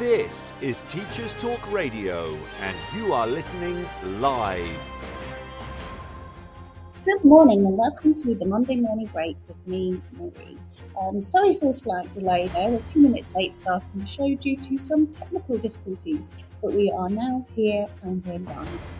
This is Teachers Talk Radio, and you are listening live. Good morning and welcome to the Monday morning break with me, Marie. Um, sorry for a slight delay there, we're two minutes late starting the show due to some technical difficulties, but we are now here and we're live.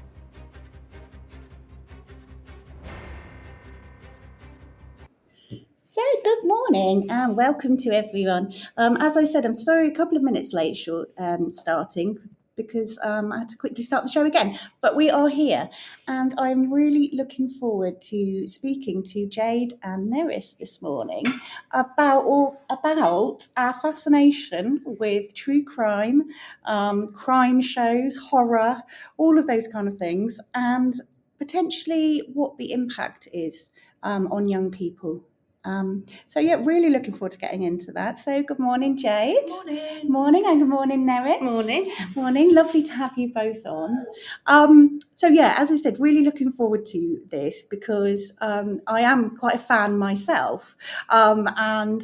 So, good morning and welcome to everyone. Um, as I said, I'm sorry, a couple of minutes late short um, starting because um, I had to quickly start the show again. But we are here, and I'm really looking forward to speaking to Jade and Nerys this morning about all, about our fascination with true crime, um, crime shows, horror, all of those kind of things, and potentially what the impact is um, on young people. Um, so yeah, really looking forward to getting into that. So good morning, Jade. Morning. Morning and good morning, Nerys. Morning. Morning. Lovely to have you both on. Um, so yeah, as I said, really looking forward to this because um, I am quite a fan myself, um, and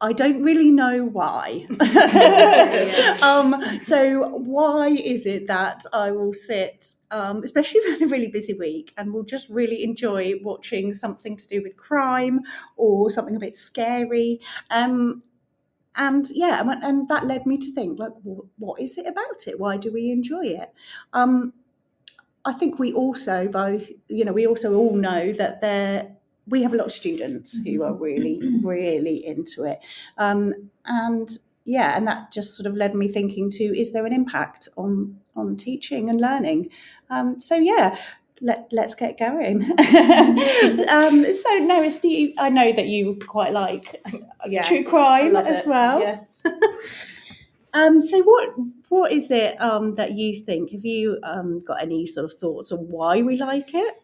I don't really know why. um, so why is it that I will sit, um, especially if I had a really busy week, and will just really enjoy watching something to do with crime or something a bit scary? Um, and yeah, and- that led me to think, like, what, what is it about it? Why do we enjoy it? Um, I think we also both, you know, we also all know that there we have a lot of students who are really, really into it, um, and yeah, and that just sort of led me thinking to: is there an impact on on teaching and learning? Um, so yeah. Let, let's get going. um, so, do you, I know that you quite like Yeah, true crime as it. well. Yeah. Um, so what what is it um, that you think? Have you um, got any sort of thoughts on why we like it?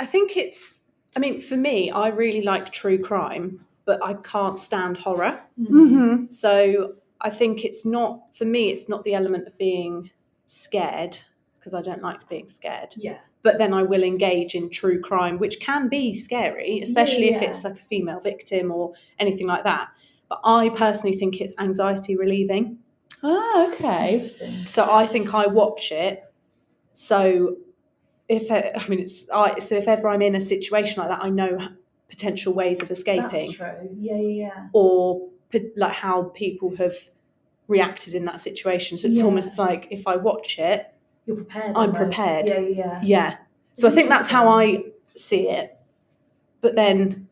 I think it's, I mean, for me, I really like true crime, but I can't stand horror. Mm-hmm. So I think it's not, for me, it's not the element of being scared, because I don't like being scared. Yeah. But then I will engage in true crime, which can be scary, especially if yeah. it's like a female victim or anything like that. But I personally think it's anxiety relieving. Oh, okay. So I think I watch it. So if I I mean it's I so if ever I'm in a situation like that, I know potential ways of escaping That's true. Yeah, yeah, yeah. or like how people have reacted in that situation. So it's Yeah. almost like if I watch it, You're prepared. I'm almost. prepared. Yeah, yeah. yeah. So I think that's how I see it. But then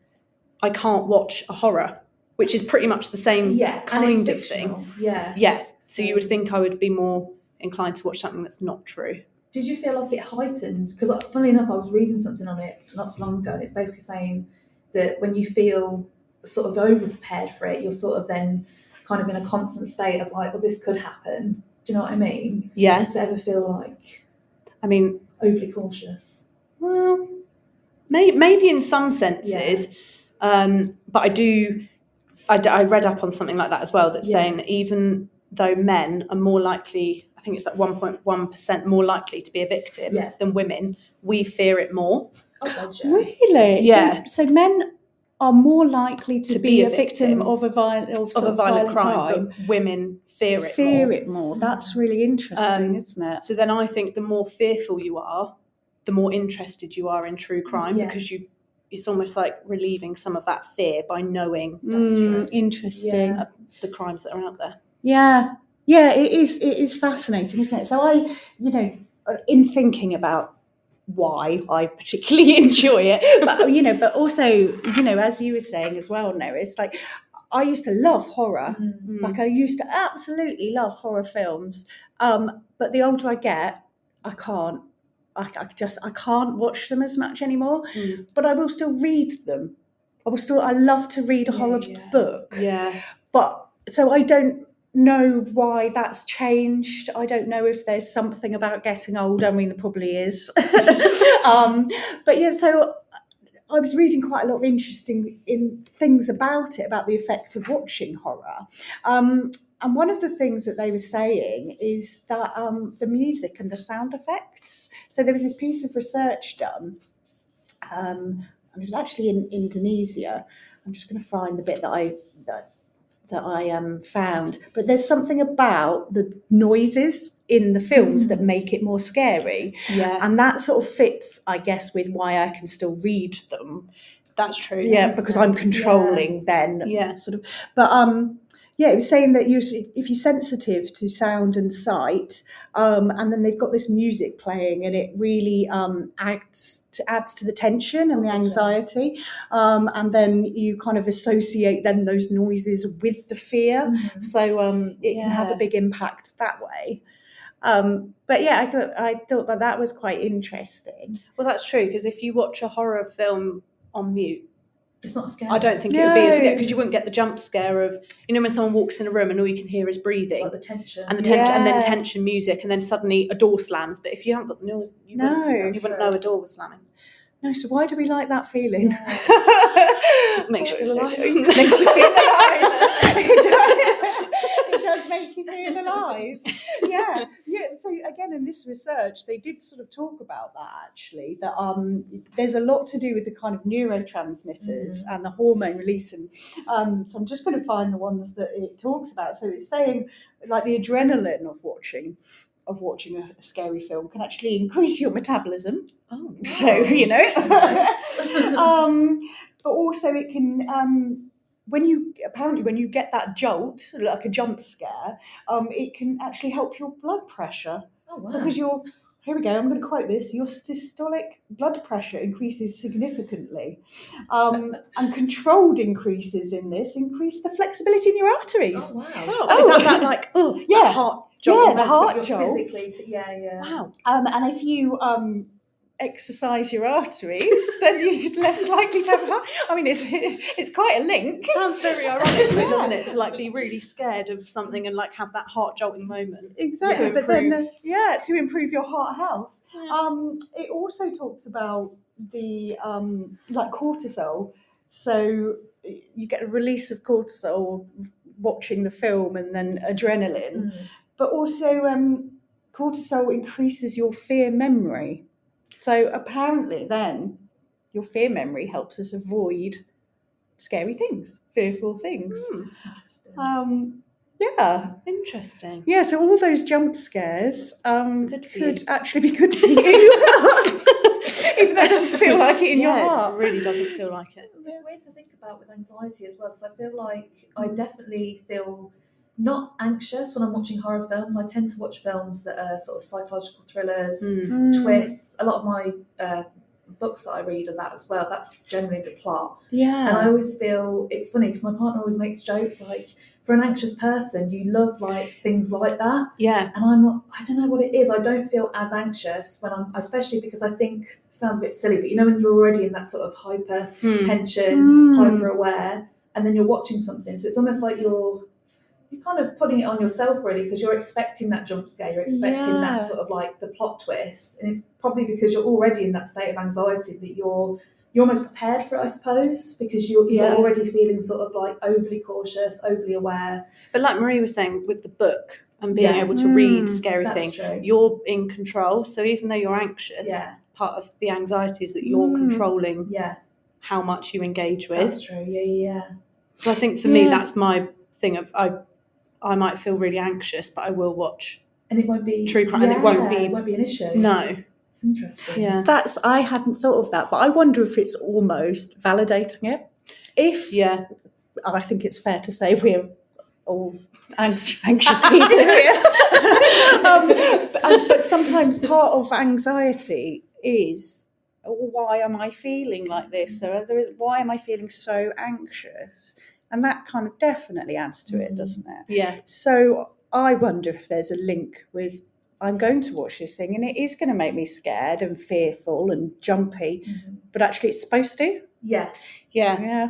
I can't watch a horror, which is pretty much the same Yeah, kind it's of thing. Yeah. Yeah. So you would think I would be more inclined to watch something that's not true. Did you feel like it heightened? Because, funnily enough, I was reading something on it not so long ago, and it's basically saying that when you feel sort of over prepared for it, you're sort of then kind of in a constant state of like, well, this could happen. Do you know what I mean? Yeah. Does it ever feel like I mean, overly cautious? Well, may, maybe in some senses, um, but I do. I, d- I read up on something like that as well. That's Yeah. saying that even though men are more likely, I think it's like one point one percent more likely to be a victim Yeah. than women, we fear it more. Oh, God. Really? Yeah. So, so men are more likely to, To be, be a a victim, victim of a violent of, Of a violent, crime, crime. but women fear it Fear more. it more. That's really interesting, Um, isn't it? So then I think the more fearful you are, the more interested you are in true crime Yeah. because you. It's almost like relieving some of that fear by knowing That's Mm, true. interesting. Yeah. the crimes that are out there. Yeah, yeah, it is. It is fascinating, isn't it? So I, you know, in thinking about why I particularly enjoy it, but you know, but also, you know, as you were saying as well, no, it's like I used to love horror. Mm. Like I used to absolutely love horror films. Um, but the older I get, I can't. I, I just I can't watch them as much anymore. Mm. But I will still read them. I will still. I love to read a Yeah, horror yeah. book. Yeah. But so I don't know why that's changed. I don't know if there's something about getting old. I mean, there probably is. um, but yeah, so I was reading quite a lot of interesting in things about it, about the effect of watching horror. Um, and one of the things that they were saying is that um, the music and the sound effects. So there was this piece of research done, um, and it was actually in Indonesia. I'm just going to find the bit that I that, that I um, found. But there's something about the noises in the films that make it more scary, Yeah. and that sort of fits, I guess, with why I can still read them. That's true. Yeah, because I'm sense, yeah. controlling then Yeah. sort of but um yeah it was saying that you if you're sensitive to sound and sight um and then they've got this music playing and it really um adds to adds to the tension and the anxiety. Um and then you kind of associate then those noises with the fear. Mhm. so um it can have a big impact that way. Um but yeah i thought i thought that that was quite interesting. Well, that's true because if you watch a horror film on mute, It's not scary. I don't think it would be as No. scary because you wouldn't get the jump scare of you know when someone walks in a room and all you can hear is breathing like the tension. and the tension and then tension music and then suddenly a door slams. But if you haven't got the noise, you No. wouldn't, you wouldn't know a door was slamming. no so why do we like that feeling Makes you feel alive. makes you feel alive. Does, make you feel alive. Yeah, yeah. So again, in this research, they did sort of talk about that actually. That um, there's a lot to do with the kind of neurotransmitters and the hormone release. And um, so I'm just going to find the ones that it talks about. So it's saying like the adrenaline of watching of watching a, scary film can actually increase your metabolism. Oh, So you know. Um, but also it can um, when you apparently when you get that jolt like a jump scare um, it can actually help your blood pressure oh wow. because your here we go i'm going to quote this your systolic blood pressure increases significantly um, and controlled increases in this increase the flexibility in your arteries oh wow. Oh, Oh. is that, that like oh Yeah. yeah heart jolt Yeah, the heart You're jolt. physically t- yeah, yeah. Wow. um, and if you um, exercise your arteries then you're less likely to have i mean it's it's quite a link Sounds very ironic, Yeah. doesn't it? To like be really scared of something and like have that heart jolting moment. Exactly, but then uh, yeah, to improve your heart health. Yeah. Um, it also talks about the um, like cortisol. So you get a release of cortisol watching the film, and then adrenaline. Mm. But also, um, cortisol increases your fear memory. So apparently, then your fear memory helps us avoid scary things, fearful things. Hmm, That's interesting. Um, yeah, interesting. yeah, so all those jump scares um, Good could you. actually be good for you, even though it doesn't feel like it in your heart. It really doesn't feel like it. It's weird to think about with anxiety as well because I feel like I definitely feel not anxious when I'm watching horror films. I tend to watch films that are sort of psychological thrillers, Mm. Mm, twists. A lot of my uh, books that I read are that as well. That's generally the plot. Yeah. And I always feel it's funny because my partner always makes jokes like, for an anxious person, you love like things like that. Yeah. And I'm not, I don't know what it is. I don't feel as anxious when I'm, especially because I think, sounds a bit silly, but you know, when you're already in that sort of hyper Hmm. tension, Mm. hyper aware, and then you're watching something. So it's almost like you're, you're kind of putting it on yourself really because you're expecting that jump scare, you're expecting Yeah. that sort of like the plot twist. And it's probably because you're already in that state of anxiety that you're, you're almost prepared for it, I suppose, because you're, you're Yeah. already feeling sort of like overly cautious, overly aware. But like Marie was saying, with the book and being Yeah. able to read Mm, scary things, true. you're in control. So even though you're anxious, Yeah. part of the anxiety is that you're Mm. controlling Yeah, how much you engage with. that's true. Yeah, yeah, yeah. So I think for me, that's my thing of I, I might feel really anxious, but I will watch. And it won't be True crime, and it won't be- it won't be an issue. No, it's interesting. yeah, that's I hadn't thought of that, but I wonder if it's almost validating it. If yeah, I think it's fair to say we're all anx- anxious people here. um, but, but sometimes part of anxiety is why am I feeling like this? Or there is, why am I feeling so anxious? And that kind of definitely adds to it, Mm. doesn't it? yeah. So I wonder if there's a link with I'm going to watch this thing and it is going to make me scared and fearful and jumpy, but actually it's supposed to. Yeah. Yeah, Yeah.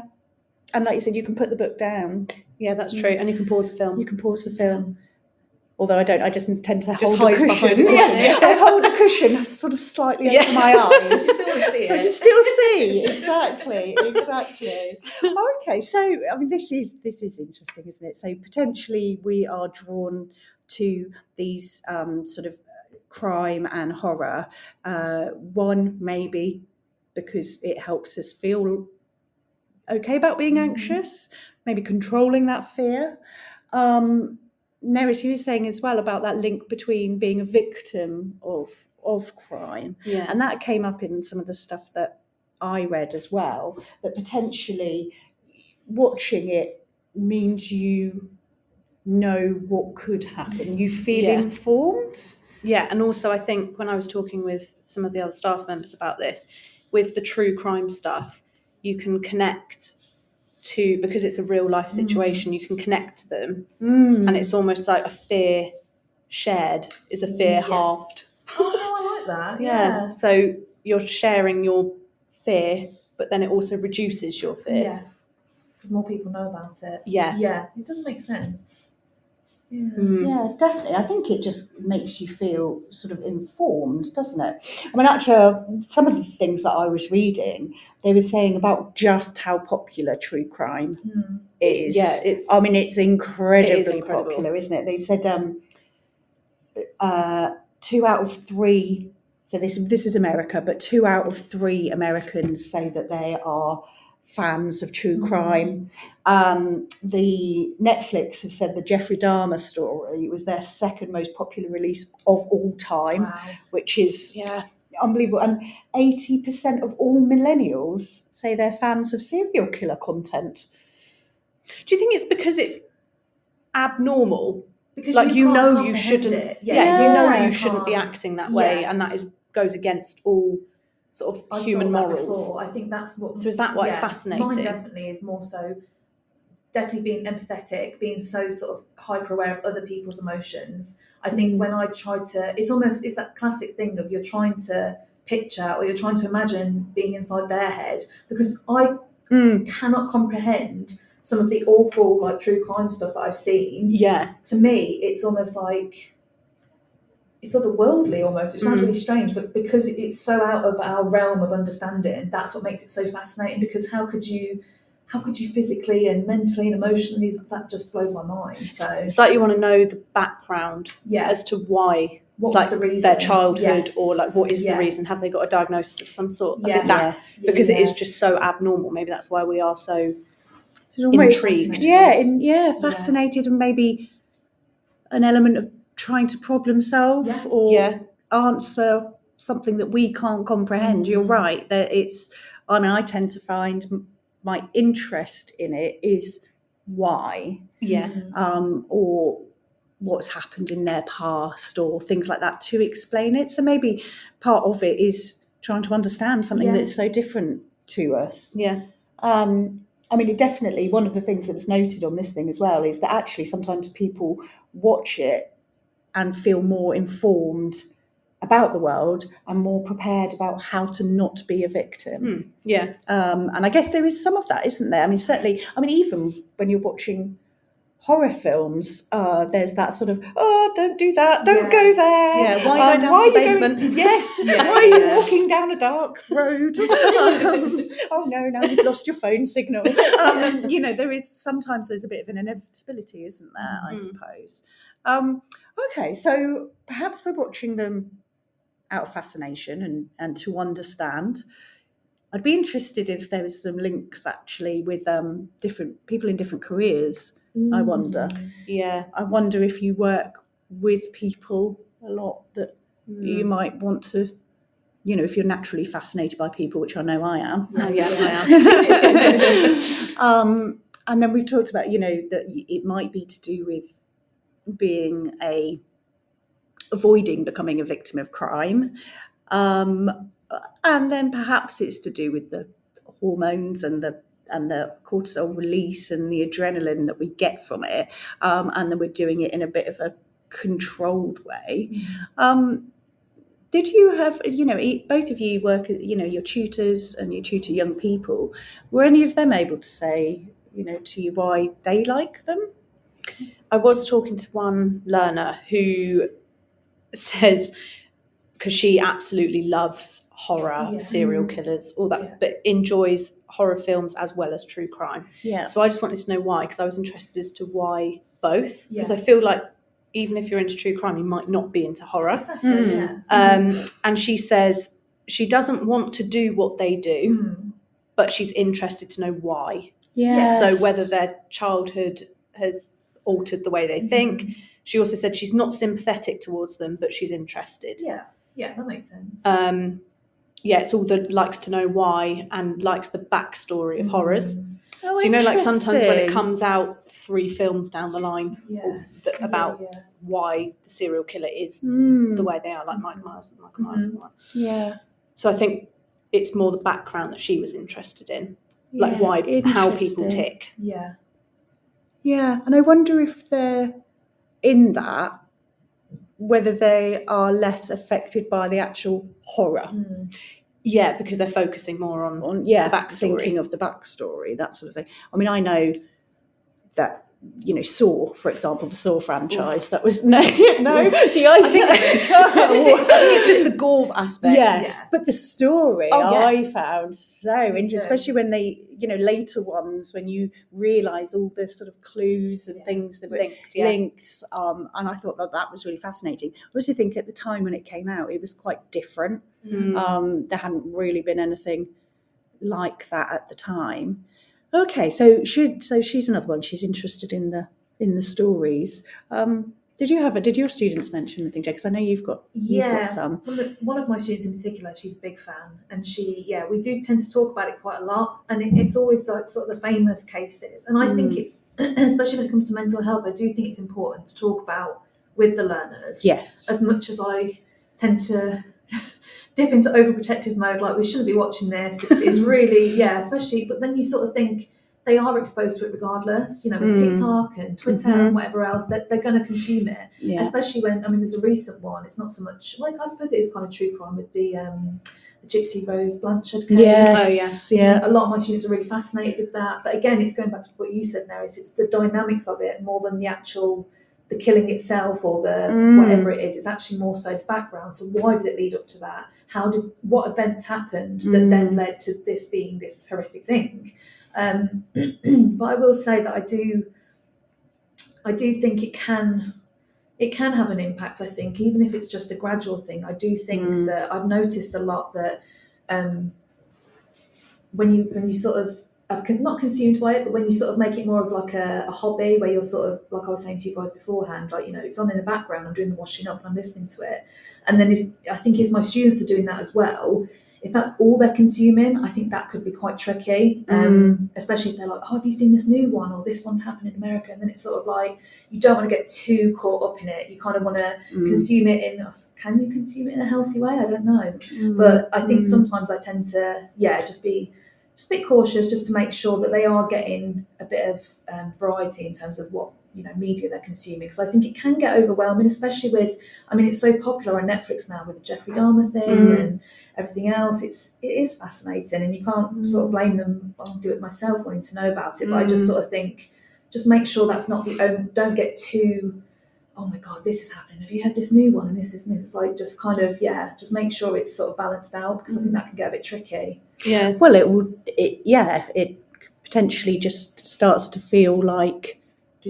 And like you said, you can put the book down, yeah, that's true. And you can pause the film. you can pause the film. Although I don't, I just tend to Just hold a cushion. Yeah. I hold a cushion, sort of slightly Yeah. over my eyes. So I can still see exactly, exactly. Okay, so I mean, this is this is interesting, isn't it? So potentially we are drawn to these um, sort of crime and horror. Uh, one maybe because it helps us feel okay about being Mhm. anxious, maybe controlling that fear. Um, Nerys, you were saying as well about that link between being a victim of of crime Yeah, and that came up in some of the stuff that I read as well. That potentially watching it means you know what could happen. You feel Yeah. informed. yeah. And also, I think when I was talking with some of the other staff members about this, with the true crime stuff, you can connect to because it's a real life situation. You can connect to them, Mm. and it's almost like a fear shared is a fear Yes. halved. Oh, I like that. Yeah. So you're sharing your fear, but then it also reduces your fear. Yeah. Because more people know about it. Yeah. Yeah. It does make sense. Yeah. Mm. Yeah, definitely. I think it just makes you feel sort of informed, doesn't it? I mean, actually, some of the things that I was reading, they were saying about just how popular true crime Mm. is. Yeah, it's. I mean, it's incredibly incredible. popular, isn't it? They said um, uh, two out of three. So this this is America, but two out of three Americans say that they are fans of true Mm. crime. Um, the Netflix have said the Jeffrey Dahmer story was their second most popular release of all time, Wow. which is yeah. unbelievable. And eighty percent of all millennials say they're fans of serial killer content. Do you think it's because it's abnormal? Because like you, can't know you shouldn't. It. Yeah, you know Yeah. you shouldn't be acting that way, Yeah. and that is goes against all sort of I've human morals. before. I think that's what. So is that why it's fascinating? Mine definitely is more so. Definitely being empathetic, being so sort of hyper aware of other people's emotions. I think Mm. when I try to, it's almost it's that classic thing of you're trying to picture or you're trying to imagine being inside their head because I Mm. cannot comprehend some of the awful like true crime stuff that I've seen. Yeah, To me, it's almost like otherworldly almost, which sounds Mm. really strange, but because it's so out of our realm of understanding, that's what makes it so fascinating. Because how could you, how could you physically and mentally and emotionally? That just blows my mind. So it's like you want to know the background yeah, as to why what like, was the reason? their childhood, Yes. or like what is Yeah. the reason? Have they got a diagnosis of some sort? I think that Yes. Yeah, because it is just so abnormal. Maybe that's why we are so. So Intrigued. Yeah, in, yeah, fascinated, and maybe an element of trying to problem solve Yeah. or Yeah, answer something that we can't comprehend. You're Mm. right that it's. I mean, I tend to find my interest in it is why, yeah, Mm. um, or what's happened in their past, or things like that to explain it. So maybe part of it is trying to understand something Yeah. that's so different to us. yeah, Um, I mean, it definitely one of the things that was noted on this thing as well is that actually sometimes people watch it and feel more informed about the world and more prepared about how to not be a victim. Hmm. yeah, Um, and I guess there is some of that, isn't there? I mean, certainly, I mean, even when you're watching horror films, uh, there's that sort of, oh, don't do that, don't go there. yeah. Why Um, go down why the you going- yes. Yeah, why are you walking down a dark road? Um, oh no, now you've lost your phone signal. Um, you know, there is sometimes there's a bit of an inevitability, isn't there? I Mhm. suppose. Um, okay, so perhaps we're watching them out of fascination and, and to understand. I'd be interested if there was some links actually with um, different people in different careers. I wonder. Mm. Yeah, I wonder if you work with people a lot that you Mm. might want to, you know, if you're naturally fascinated by people, which I know I am. Oh, yes, I am. um, and then we've talked about, you know, that it might be to do with being a avoiding becoming a victim of crime, um, and then perhaps it's to do with the hormones and the and the cortisol release and the adrenaline that we get from it, um, and then we're doing it in a bit of a controlled way. Um, did you have, you know, both of you work, you know, your tutors and you tutor young people. Were any of them able to say, you know, to you why they like them? I was talking to one learner who says because she absolutely loves horror, Yeah. serial killers, all that, Yeah. but enjoys horror films as well as true crime. Yeah. So I just wanted to know why, because I was interested as to why both. Because Yeah. I feel like even if you're into true crime, you might not be into horror. Exactly. Mm. Yeah. Um, and she says she doesn't want to do what they do, Mm. but she's interested to know why. Yes. So whether their childhood has altered the way they think. Mhm. She also said she's not sympathetic towards them, but she's interested. Yeah. Yeah, that makes sense. Um, yeah, it's all the likes to know why and likes the backstory of horrors. Mm. Oh, So you know, like sometimes when it comes out three films down the line Yeah. that, about Yeah, yeah. why the serial killer is Mm, the way they are, like Mike Myers and Michael Myers and all that. yeah. So I think it's more the background that she was interested in, like yeah, why how people tick. Yeah. Yeah, and I wonder if they're in that, whether they are less affected by the actual horror. Mm. Yeah, because they're focusing more on On yeah, The backstory. thinking of the backstory, that sort of thing. I mean, I know that you know Saw, for example, the Saw franchise. That was no, no. See, I, I think, I think it's just the gore aspect. Yes, yeah. but the story Oh, yeah. I found so interesting, especially when they, you know, later ones when you realise all the sort of clues and Yeah. things that were linked. Linked. Um, and I thought that that was really fascinating. I also think at the time when it came out, it was quite different. Mm. Um, there hadn't really been anything like that at the time. Okay, so should so she's another one. She's interested in the in the stories. Um, did you have a, did your students mention anything, Jade? Because I know you've got you've Yeah. got some. One of, one of my students in particular, she's a big fan, and she, yeah, we do tend to talk about it quite a lot, and it, it's always like sort of the famous cases, and I think Mm. it's, especially when it comes to mental health, I do think it's important to talk about with the learners. Yes. As much as I tend to dip into overprotective mode, like we shouldn't be watching this. It's, it's really, yeah, especially, but then you sort of think they are exposed to it regardless, you know, with Mm. TikTok and Twitter Mhm. and whatever else, that they're going to consume it Yeah. especially when I mean there's a recent one. It's not so much like I suppose it is kind of true crime with the um, Gypsy Rose Blanchard case. Yes. yeah. A lot of my students are really fascinated with that. But again, it's going back to what you said, Nerys. It's the dynamics of it more than the actual the killing itself or the Mm. whatever it is. It's actually more so the background. So why did it lead up to that? How did what events happened that Mm. then led to this being this horrific thing? Um, but I will say that I do I do think it can it can have an impact. I think even if it's just a gradual thing, I do think Mm. that I've noticed a lot that um, when you when you sort of not consumed by it, but when you sort of make it more of like a, a hobby, where you're sort of like I was saying to you guys beforehand, like you know it's on in the background. I'm doing the washing up and I'm listening to it, and then if I think if my students are doing that as well. If that's all they're consuming, I think that could be quite tricky. Um, Especially if they're like, "Oh, have you seen this new one?" or "This one's happened in America," and then it's sort of like you don't want to get too caught up in it. You kind of want to Mm. consume it in. Can you consume it in a healthy way? I don't know, Mm. but I think Mm. sometimes I tend to, yeah, just be just be cautious, just to make sure that they are getting a bit of um, variety in terms of what you know media they're consuming. Because I think it can get overwhelming, especially with. I mean, it's so popular on Netflix now with the Jeffrey Dahmer thing Mm. and everything else. It's it is fascinating, and you can't sort of blame them. I'll do it myself, wanting to know about it, but I just Mm. sort of think, just make sure that's not the own. Don't get too. Oh my god, this is happening. Have you had this new one? And this is and this is like just kind of yeah, just make sure it's sort of balanced out because I think mm. that can get a bit tricky. Yeah. Well, it will. It yeah. It potentially just starts to feel like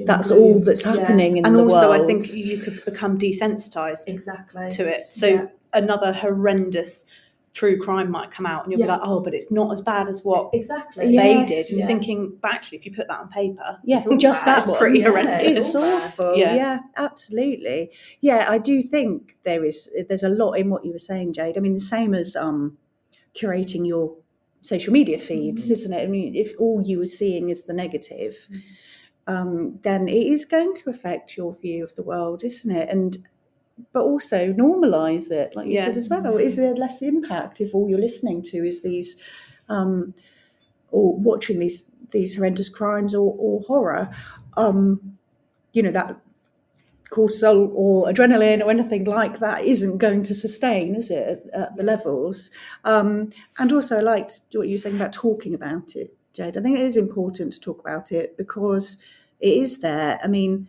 that's all that's Yeah, happening in and the also, world. I think you could become desensitized exactly. to it. So Yeah. another horrendous true crime might come out, and you'll be like, "Oh, but it's not as bad as what Exactly. They Yes. did." And Yeah. thinking, but actually, if you put that on paper, yeah, it's all just bad. that It's pretty Yeah, horrendous. It's awful. Yeah. Yeah. absolutely. Yeah, I do think there is. There's a lot in what you were saying, Jade. I mean, the same as um, curating your social media feeds, Mhm. isn't it? I mean, if all you were seeing is the negative, Mhm. um, then it is going to affect your view of the world, isn't it? And but also normalize it, like you Yeah. said as well. Is there less impact if all you're listening to is these, um, or watching these these horrendous crimes or, or horror? Um, you know that cortisol or adrenaline or anything like that isn't going to sustain, is it, at, at the levels? Um, and also, I liked what you were saying about talking about it, Jade. I think it is important to talk about it because it is there. I mean,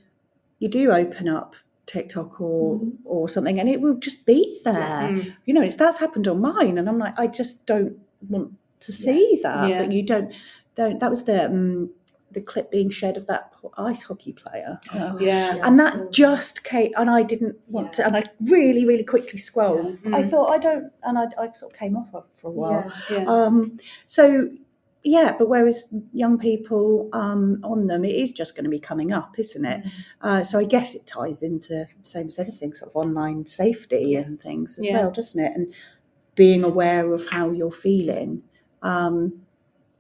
you do open up TikTok or Mhm. or something, and it will just be there. Mm. You know, it's that's happened on mine, and I'm like, I just don't want to see that. Yeah. But you don't don't. That was the um, the clip being shared of that poor ice hockey player. Oh, Uh, gosh, Yeah. and that just came, and I didn't want Yeah. to, and I really, really quickly scrolled. Yeah. I Mm. thought I don't, and I, I sort of came off for a while. Yeah. Yeah. Um, so yeah, but whereas young people um, on them, it is just going to be coming up, isn't it? Mm. Uh, so I guess it ties into same as anything, sort of online safety and things as Yeah. well, doesn't it? And being aware of how you're feeling. Um,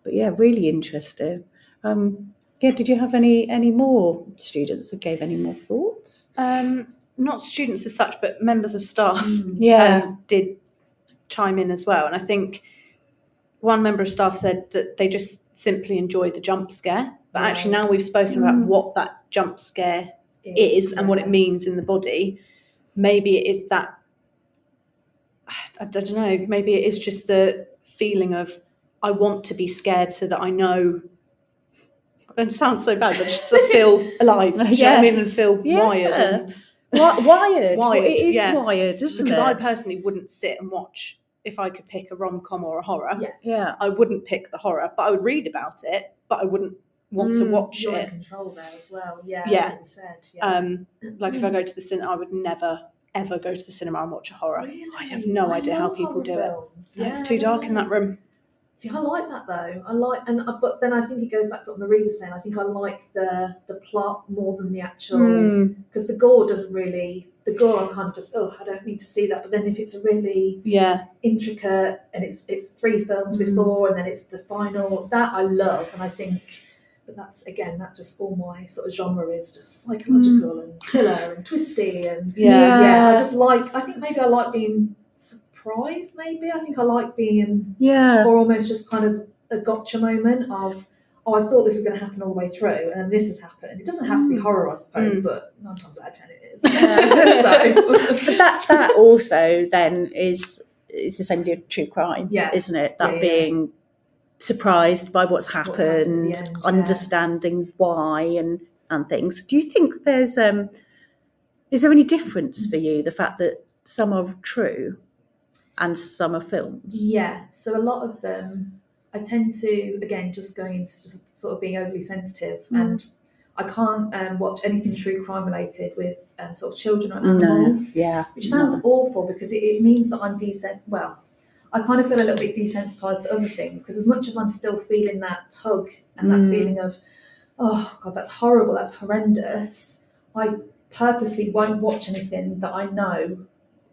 but yeah, really interesting. Um, yeah, did you have any any more students that gave any more thoughts? Um, not students as such, but members of staff Mm. Yeah, um, did chime in as well. And I think one member of staff said that they just simply enjoy the jump scare. But actually, now we've spoken about Mm. what that jump scare is and what it means in the body, maybe it is that. I don't know. Maybe it is just the feeling of I want to be scared so that I know. It sounds so bad, but just to feel alive. do you know I mean, and feel Yeah. wired. And, Wi- wired. Wired, it is yeah. wired, isn't because it? I personally wouldn't sit and watch if I could pick a rom com or a horror. Yeah. yeah, I wouldn't pick the horror, but I would read about it, but I wouldn't want to Mm, watch You're in it. control there as well. Yeah. Yeah. As said. Yeah. Um, like if I go to the cinema, I would never ever go to the cinema and watch a horror. Really? I have no I idea how people horror do it. films. it's too dark in that room. See, I like that though. I like, and uh, but then I think it goes back to what Marie was saying. I think I like the the plot more than the actual Mm, because the gore doesn't really. The gore, I'm kind of just, oh, I don't need to see that. But then if it's a really Yeah, intricate and it's it's three films Mm. before and then it's the final, that I love, and I think. But that's again, that just all my sort of genre is just psychological and thriller and twisty and yeah, Yeah. yeah, I just like. I think maybe I like being surprised. Maybe I think I like being, yeah, or almost just kind of a gotcha moment of, oh, I thought this was going to happen all the way through, and then this has happened. It doesn't have to be Mm. horror, I suppose, Mm. but nine times out of ten it is. Yeah. so, but that that also then is is the same with your true crime, Yeah. isn't it? That Yeah, being surprised by what's happened happened, at the end, understanding why and and things. Do you think there's um is there any difference for you the fact that some are true and some are films? Yeah, so a lot of them, I tend to again just going into sort of being overly sensitive, Mm. and I can't um, watch anything true crime related with um, sort of children or No, animals, yeah, which sounds awful because it, it means that I'm decent. Well, I kind of feel a little bit desensitized to other things because as much as I'm still feeling that tug and that Mm. feeling of, oh god, that's horrible, that's horrendous, I purposely won't watch anything that I know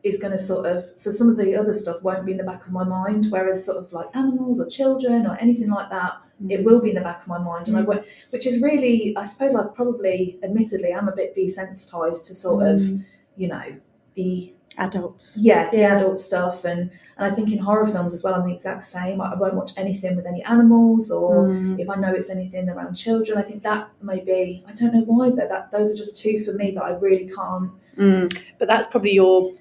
is going to sort of so some of the other stuff won't be in the back of my mind whereas sort of like animals or children or anything like that it will be in the back of my mind and I won't which is really I suppose I probably admittedly I'm a bit desensitized to sort of Mm. you know the adults. yeah, the Yeah. adult stuff and and I think in horror films as well I'm the exact same I, I won't watch anything with any animals or Mm. if I know it's anything around children I think that may be I don't know why though that those are just two for me that I really can't Mm. but that's probably your.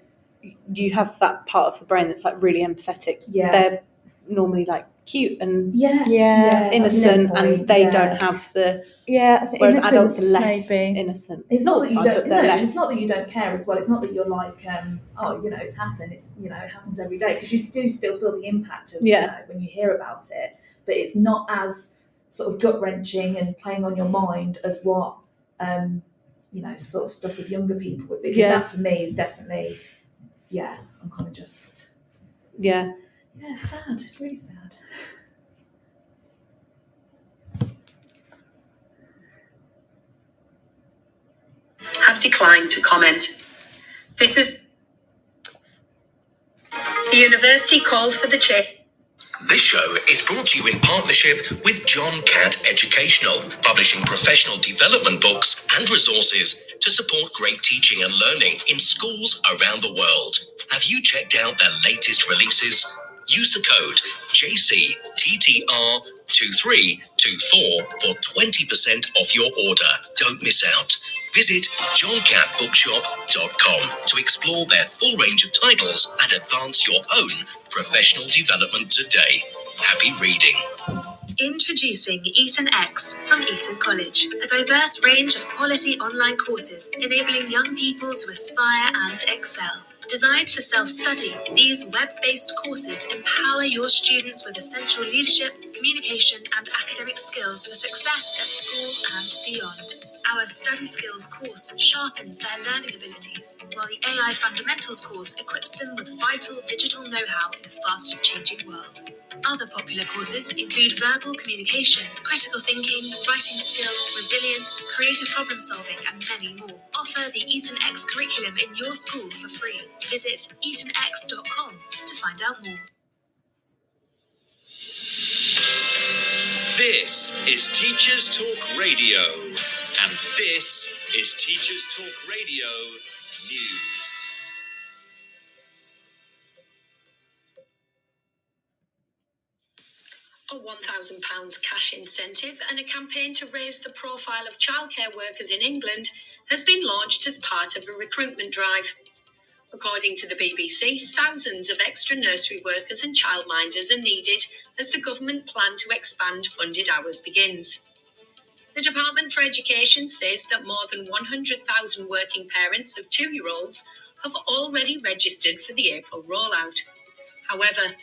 You have that part of the brain that's like really empathetic. yeah They're normally like cute and yeah Yeah, innocent, good and they yeah. don't have the. Yeah, I Whereas adults are less maybe. innocent. It's not all that you don't. No, less. it's not that you don't care as well. It's not that you're like, um, oh, you know, it's happened. It's you know, it happens every day because you do still feel the impact of Yeah. you know when you hear about it. But it's not as sort of gut wrenching and playing on your mind as what um, you know, sort of stuff with younger people would be. Because Yeah. that for me is definitely, yeah, I'm kind of just, Yeah. yeah, sad. It's really sad. have declined to comment. This is the university called for the change. This show is brought to you in partnership with John Catt Educational, publishing professional development books and resources to support great teaching and learning in schools around the world. Have you checked out their latest releases? Use the code JCTTR2324 for 20% off your order. Don't miss out. Visit johncattbookshop.com to explore their full range of titles and advance your own professional development today. Happy reading. Introducing Eton X from Eton College, a diverse range of quality online courses enabling young people to aspire and excel. Designed for self study, these web based courses empower your students with essential leadership, communication, and academic skills for success at school and beyond. Our Study Skills course sharpens their learning abilities, while the AI Fundamentals course equips them with vital digital know how in a fast changing world. Other popular courses include verbal communication, critical thinking, writing skills, resilience, creative problem solving, and many more. Offer the Eton X curriculum in your school for free. Visit etonx.com to find out more. This is Teachers Talk Radio, and this is Teachers Talk Radio News. a £1,000 cash incentive and a campaign to raise the profile of childcare workers in England has been launched as part of a recruitment drive. According to the BBC, thousands of extra nursery workers and childminders are needed as the government plan to expand funded hours begins. The Department for Education says that more than 100,000 working parents of two year olds have already registered for the April rollout. However,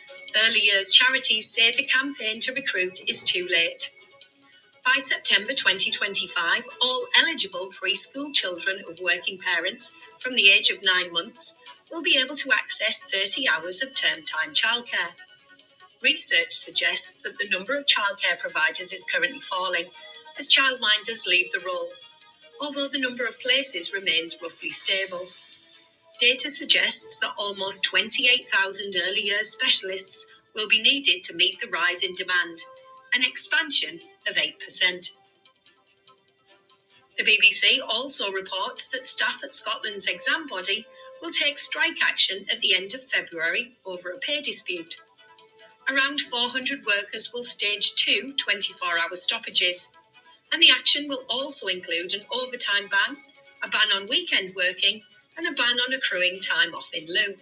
early years charities say the campaign to recruit is too late. By September 2025, all eligible preschool children of working parents from the age of nine months will be able to access 30 hours of term time childcare. Research suggests that the number of childcare providers is currently falling as childminders leave the role, although the number of places remains roughly stable. Data suggests that almost 28,000 early years specialists will be needed to meet the rise in demand, an expansion of 8%. The BBC also reports that staff at Scotland's exam body will take strike action at the end of February over a pay dispute. Around 400 workers will stage two 24 hour stoppages, and the action will also include an overtime ban, a ban on weekend working, and a ban on accruing time off in lieu.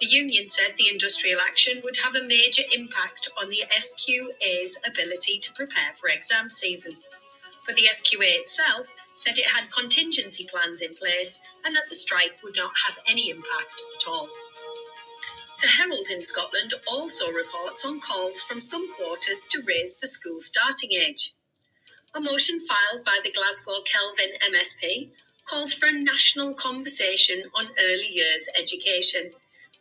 The union said the industrial action would have a major impact on the SQA's ability to prepare for exam season. But the SQA itself said it had contingency plans in place and that the strike would not have any impact at all. The Herald in Scotland also reports on calls from some quarters to raise the school starting age. A motion filed by the Glasgow Kelvin MSP calls for a national conversation on early years education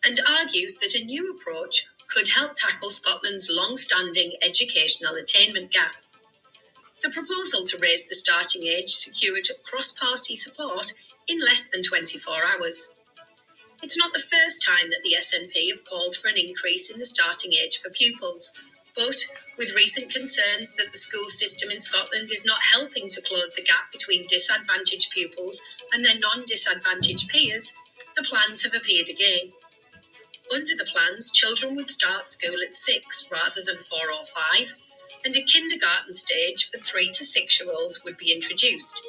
and argues that a new approach could help tackle Scotland's long standing educational attainment gap. The proposal to raise the starting age secured cross party support in less than 24 hours. It's not the first time that the SNP have called for an increase in the starting age for pupils, but with recent concerns that the school system in Scotland is not helping to close the gap between disadvantaged pupils and their non disadvantaged peers, the plans have appeared again. Under the plans, children would start school at six rather than four or five, and a kindergarten stage for three to six year olds would be introduced,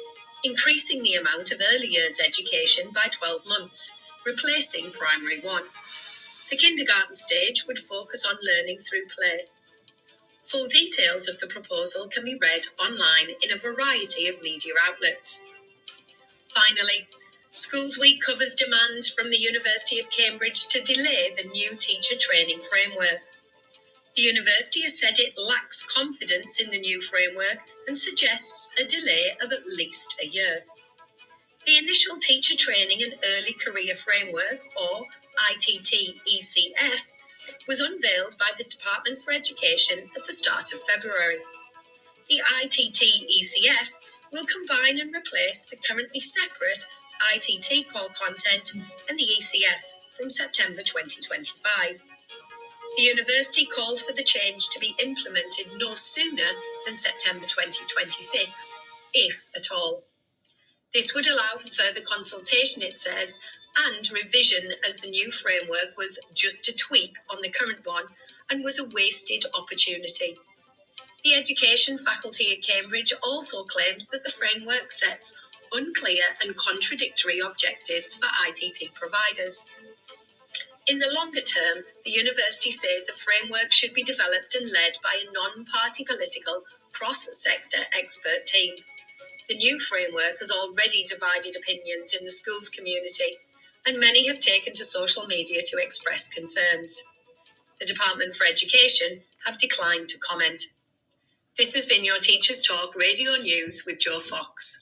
increasing the amount of early years education by 12 months, replacing primary one. The kindergarten stage would focus on learning through play. Full details of the proposal can be read online in a variety of media outlets. Finally, Schools Week covers demands from the University of Cambridge to delay the new teacher training framework. The university has said it lacks confidence in the new framework and suggests a delay of at least a year. The initial teacher training and early career framework, or ITT ECF, was unveiled by the Department for Education at the start of February. The ITT ECF will combine and replace the currently separate ITT core content and the ECF from September 2025. The university called for the change to be implemented no sooner than September 2026, if at all. This would allow for further consultation, it says, and revision as the new framework was just a tweak on the current one and was a wasted opportunity. The education faculty at Cambridge also claims that the framework sets unclear and contradictory objectives for ITT providers. In the longer term, the university says a framework should be developed and led by a non party political, cross sector expert team. The new framework has already divided opinions in the schools community, and many have taken to social media to express concerns. The Department for Education have declined to comment. This has been your Teachers Talk Radio News with Joe Fox.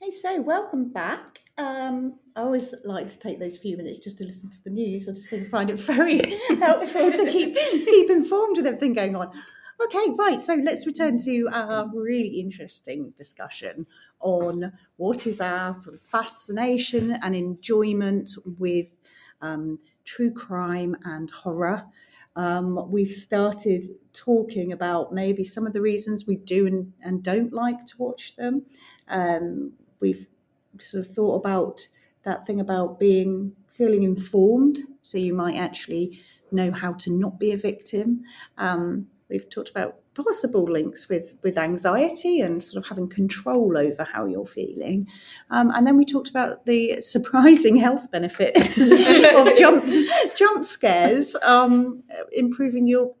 Hey, so welcome back. Um, I always like to take those few minutes just to listen to the news. I just think I find it very helpful to keep keep informed with everything going on. Okay, right. So let's return to our really interesting discussion on what is our sort of fascination and enjoyment with um, true crime and horror. Um, we've started talking about maybe some of the reasons we do and, and don't like to watch them. Um, we've sort of thought about that thing about being feeling informed, so you might actually know how to not be a victim. Um, we've talked about possible links with with anxiety and sort of having control over how you're feeling. Um, and then we talked about the surprising health benefit of jump jump scares um, improving your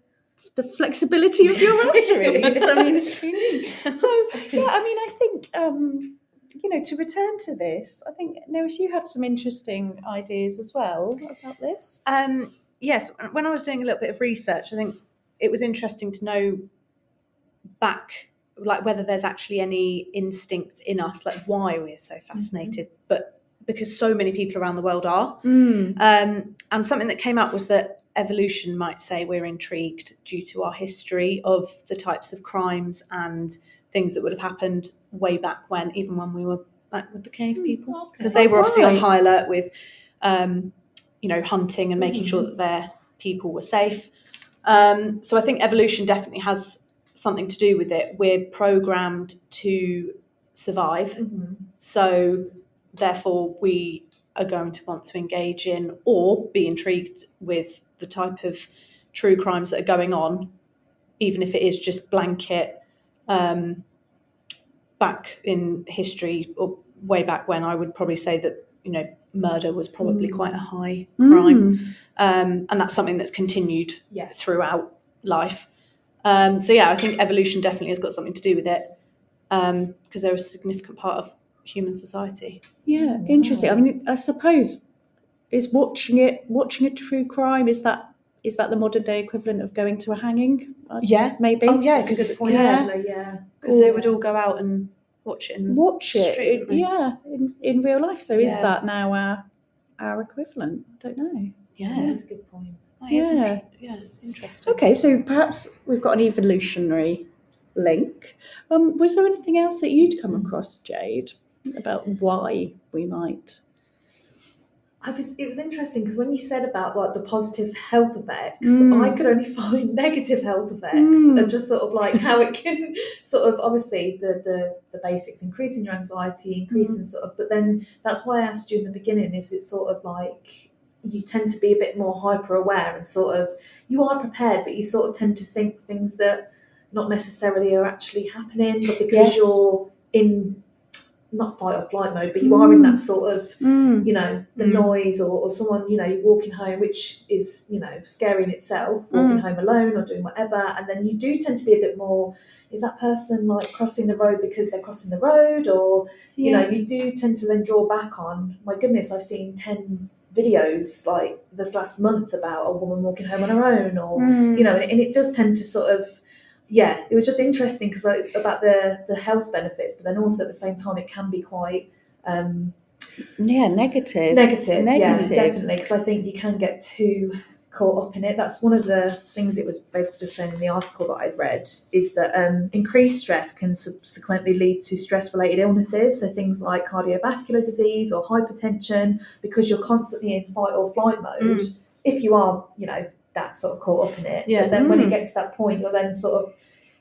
the flexibility of your arteries. I mean so yeah i mean i think um, you know to return to this i think Nerys, you had some interesting ideas as well about this. Um, yes, when I was doing a little bit of research, I think it was interesting to know back, like whether there's actually any instinct in us, like why we're so fascinated, but because so many people around the world are. Mm. Um, and something that came up was that evolution might say we're intrigued due to our history of the types of crimes and things that would have happened way back when, even when we were back with the cave people, because they were obviously on high alert with, um, you know, hunting and making sure that their people were safe. Um, so I think evolution definitely has something to do with it. We're programmed to survive, Mhm. so therefore we are going to want to engage in or be intrigued with the type of true crimes that are going on, even if it is just blanket. Um, back in history, or way back when, I would probably say that you know murder was probably quite a high crime, Mm. um, and that's something that's continued Yeah. throughout life. Um, so yeah, I think evolution definitely has got something to do with it because they're a significant part of human society. Yeah, interesting. I mean, I suppose is watching it, watching a true crime, is that is that the modern day equivalent of going to a hanging? Uh, Yeah. maybe. Oh yeah, That's a because good yeah. actually, yeah. they would all go out and watch it. Watch it, yeah, in, in real life. So is that now our our equivalent? Don't know. yeah, That's a good point. Oh, Yeah. yeah, interesting. Okay, so perhaps we've got an evolutionary link. Um, was there anything else that you'd come across, Jade, about why we might? I was, it was interesting because when you said about like the positive health effects, Mm. I could only find negative health effects Mm. and just sort of like how it can sort of obviously the the, the basics increasing your anxiety, increasing sort of but then that's why I asked you in the beginning, is it sort of like you tend to be a bit more hyper aware and sort of you are prepared, but you sort of tend to think things that not necessarily are actually happening, but because Yes. you're in not fight or flight mode, but you are in that sort of Mm. you know, the Mm. noise or, or someone, you know, you're walking home, which is, you know, scary in itself, walking home alone or doing whatever. And then you do tend to be a bit more, is that person like crossing the road because they're crossing the road? Or, you know, you do tend to then draw back on, my goodness, I've seen 10 videos like this last month about a woman walking home on her own or, Mm. you know, and, and it does tend to sort of, yeah, it was just interesting because like, about the, the health benefits, but then also at the same time, it can be quite, um, yeah, negative. Negative, Negative. yeah, definitely. Because I think you can get too caught up in it. That's one of the things it was basically just saying in the article that I'd read is that um, increased stress can subsequently lead to stress-related illnesses, so things like cardiovascular disease or hypertension, because you're constantly in fight or flight mode. If you are, you know, that sort of caught up in it, Yeah. But then when Mm. it gets to that point, you're then sort of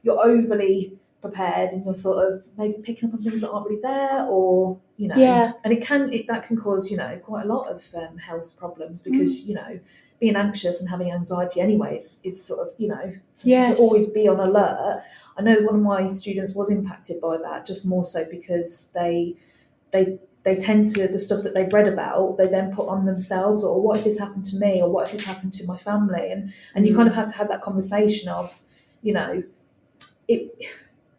you're overly prepared and you're sort of maybe picking up on things that aren't really there or you know Yeah. and it can it, that can cause you know quite a lot of um, health problems because Mm. you know being anxious and having anxiety anyways is sort of you know to, Yes. to always be on alert i know one of my students was impacted by that just more so because they they they tend to the stuff that they've read about they then put on themselves or what if this happened to me or what if this happened to my family and and you Mm. kind of have to have that conversation of you know it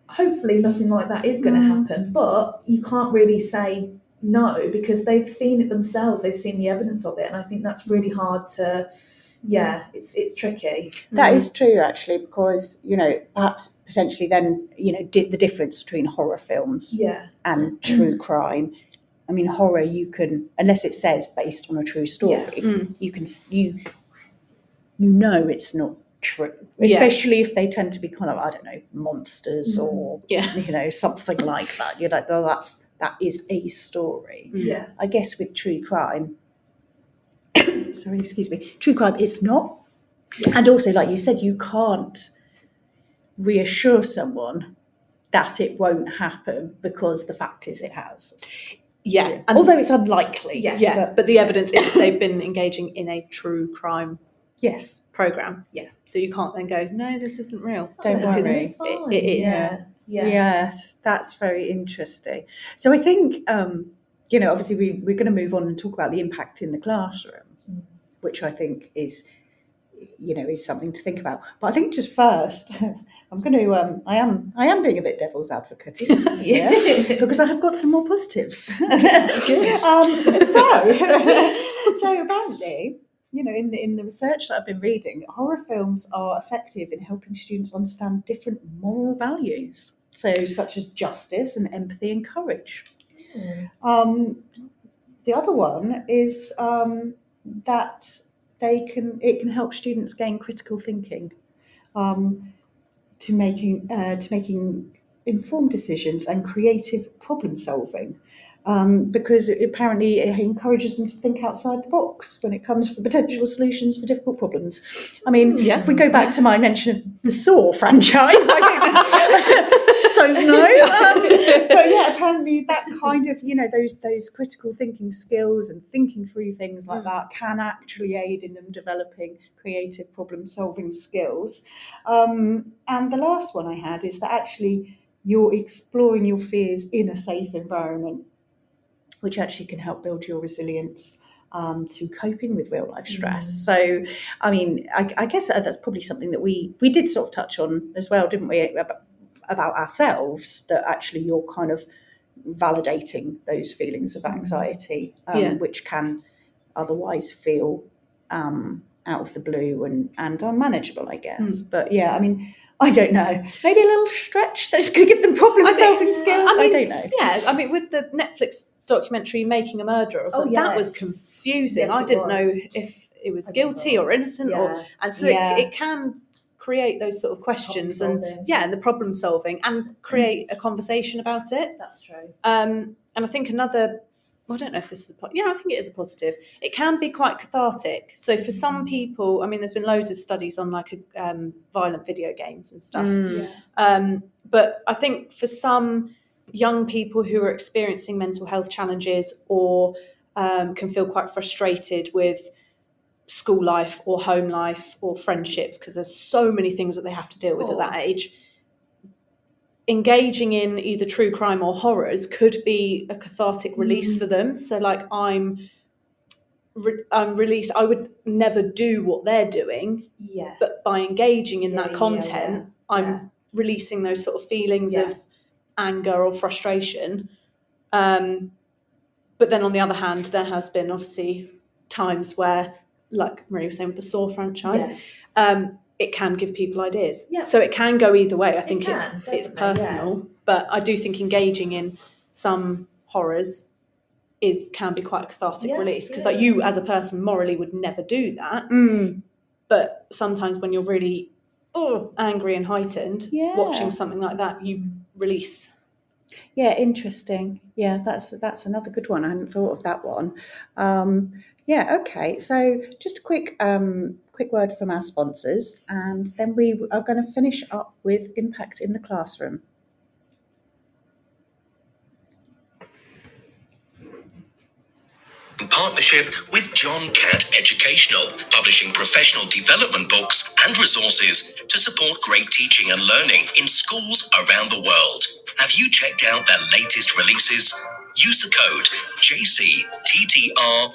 hopefully nothing like that is going to Mm. happen but you can't really say no because they've seen it themselves they've seen the evidence of it and i think that's really hard to yeah it's it's tricky That Mm. is true, actually, because you know perhaps potentially then you know di- the difference between horror films yeah and true crime. I mean, horror you can unless it says based on a true story, Yeah. Mm. you can you you know it's not true, Yeah. especially if they tend to be kind of I don't know monsters Mm. or Yeah. you know something like that. You're like, well, that's that is a story. Mm. yeah I guess with true crime, sorry, excuse me, true crime, it's not. And also, like you said, you can't reassure someone that it won't happen because the fact is it has. Yeah. And Although it's unlikely. Yeah. yeah, but, the evidence is they've been engaging in a true crime yes. program. Yeah. So you can't then go, no, this isn't real. Don't Because worry. it's It- it is. yeah yeah Yes, that's very interesting. So I think, um, you know, obviously we, we're going to move on and talk about the impact in the classroom, Mm. which I think is, you know, is something to think about. But I think just first, I'm going to, um, I am, I am being a bit devil's advocate, yeah, because I have got some more positives. um, so, so apparently, you know, in the in the research that I've been reading, horror films are effective in helping students understand different moral values, so such as justice and empathy and courage. Mm. Um, the other one is um, that they can it can help students gain critical thinking um, to making uh, to making informed decisions and creative problem solving. Um, because it, apparently it encourages them to think outside the box when it comes for potential solutions for difficult problems. I mean, Yeah. if we go back to my mention of the Saw franchise, I don't, don't know. Um, but yeah, apparently that kind of you know those those critical thinking skills and thinking through things like Mm. that can actually aid in them developing creative problem solving skills. Um, and the last one I had is that actually you're exploring your fears in a safe environment, which actually can help build your resilience. Um, to coping with real life stress. Mm. So, I mean, I, I guess uh, that's probably something that we we did sort of touch on as well, didn't we? About, about ourselves that actually you're kind of validating those feelings of Mm. anxiety, um, Yeah. which can otherwise feel um, out of the blue and, and unmanageable, I guess. But yeah, I mean, I don't know. Maybe a little stretch that's going to give them problem solving skills. I, I don't know. Yeah, I mean, with the Netflix documentary "Making a Murderer," or Oh, something, that was confusing. Yes, I didn't know if it was guilty or innocent, or and so Yeah. it, it can create those sort of questions and yeah, and the problem solving and create a conversation about it. that's true Um, and I think another, well, I don't know if this is a po- yeah, I think it is a positive. It can be quite cathartic. So for some people, I mean, there's been loads of studies on like um, violent video games and stuff. Mm. yeah Um, but I think for some young people who are experiencing mental health challenges or um, can feel quite frustrated with school life or home life or friendships, because there's so many things that they have to deal with at that age, engaging in either true crime or horrors could be a cathartic release Mm. for them. So, like, I'm. Re- I'm released. I would never do what they're doing, yeah but by engaging in Yeah, that content, yeah, I'm releasing those sort of feelings of anger or frustration. Um, but then on the other hand, there has been obviously times where, like Marie was saying with the Saw franchise, yes um, it can give people ideas. Yeah. So it can go either way. I It think can, it's it's definitely, yeah. personal, but I do think engaging in some horrors is can be quite a cathartic Yeah, release because yeah. like you as a person morally would never do that Mm. but sometimes when you're really oh angry and heightened watching something like that you release Yeah, interesting. Yeah, that's that's another good one. I hadn't thought of that one. Um, yeah, okay. So just a quick um, quick word from our sponsors, and then we are going to finish up with impact in the classroom. In partnership with John Catt Educational, publishing professional development books and resources to support great teaching and learning in schools around the world. Have you checked out their latest releases? Use the code JCTTR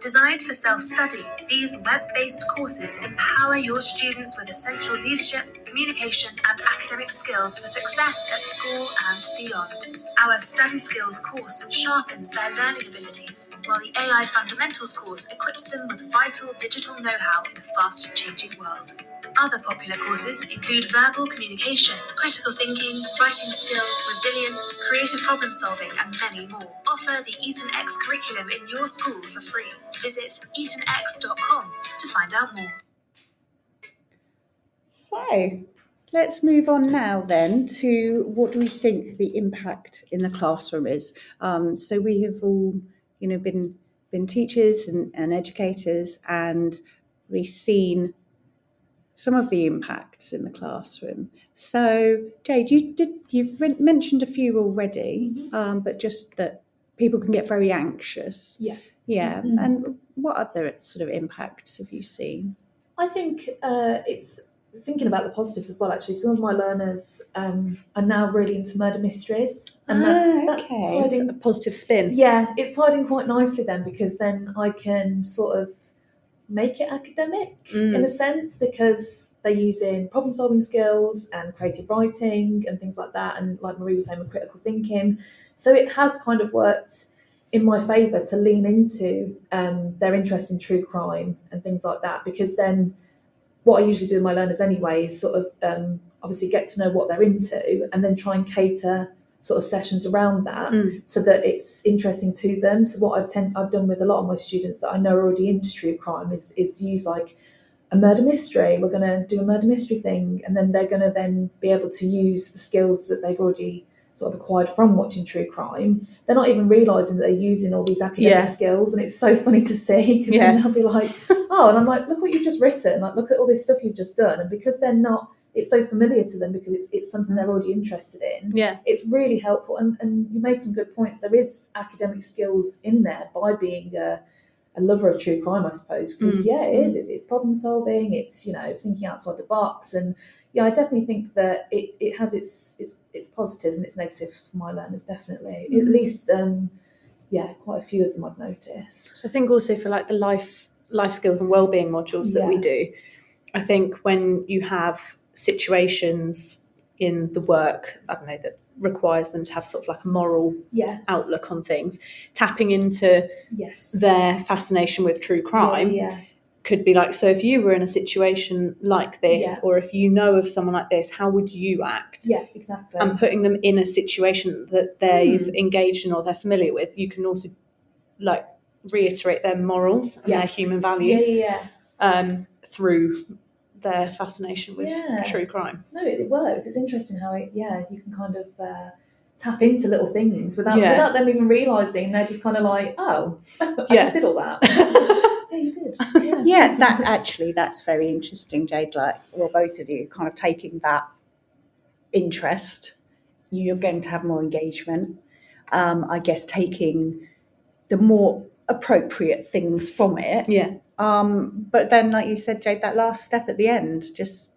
Designed for self study, these web based courses empower your students with essential leadership, communication, and academic skills for success at school and beyond. Our Study Skills course sharpens their learning abilities, while the AI Fundamentals course equips them with vital digital know how in a fast changing world. Other popular courses include verbal communication, critical thinking, writing skills, resilience, creative problem solving, and many more. Offer the Eton X curriculum in your school for free. Visit etonx.com to find out more. So let's move on now then to what do we think the impact in the classroom is. Um, so we have all, you know, been been teachers and, and educators, and we've seen some of the impacts in the classroom. So, Jade, you did you've men- mentioned a few already, um, but just that people can get very anxious. Yeah. Yeah, Mhm. and what other sort of impacts have you seen? I think uh, it's thinking about the positives as well. Actually, some of my learners um, are now really into murder mysteries, and Ah, that's that's okay. tied A positive spin. Yeah, it's tied in quite nicely then because then I can sort of make it academic Mm. in a sense because they're using problem solving skills and creative writing and things like that, and like Marie was saying, with critical thinking. So it has kind of worked in my favour to lean into um, their interest in true crime and things like that because then what I usually do with my learners anyway is sort of um, obviously get to know what they're into and then try and cater sort of sessions around that Mm. so that it's interesting to them. So what I've ten- I've done with a lot of my students that I know are already into true crime is is use like a murder mystery. We're going to do a murder mystery thing, and then they're going to then be able to use the skills that they've already sort of acquired from watching true crime. They're not even realizing that they're using all these academic Yeah. skills, and it's so funny to see because Yeah. then they'll be like, "Oh," and I'm like, "Look what you've just written! Like, look at all this stuff you've just done." And because they're not, it's so familiar to them because it's it's something they're already interested in Yeah. it's really helpful and, and you made some good points there is academic skills in there by being a, a lover of true crime i suppose because mm. yeah it is mm. it's, it's problem solving it's you know thinking outside the box and yeah i definitely think that it, it has its, its its positives and its negatives for my learners definitely. At least um yeah quite a few of them i've noticed. I think also for like the life life skills and well-being modules that we do, I think when you have situations in the work, I don't know, that requires them to have sort of like a moral yeah. outlook on things, tapping into yes. their fascination with true crime yeah, yeah. Could be like, so if you were in a situation like this, Yeah. or if you know of someone like this, how would you act? Yeah, exactly. And putting them in a situation that they've Hmm. engaged in or they're familiar with, you can also like reiterate their morals and Yeah. their human values yeah, yeah. um, through their fascination with true crime. No, it, works. It's interesting how it, yeah, you can kind of uh, tap into little things without without them even realizing. They're just kind of like, oh, I just did all that. yeah, you did. Yeah. Yeah, that actually that's very interesting, Jade. Like, well, both of you kind of taking that interest, you're going to have more engagement. Um, I guess taking the more appropriate things from it. yeah, Um, but then, like you said, Jade, that last step at the end, just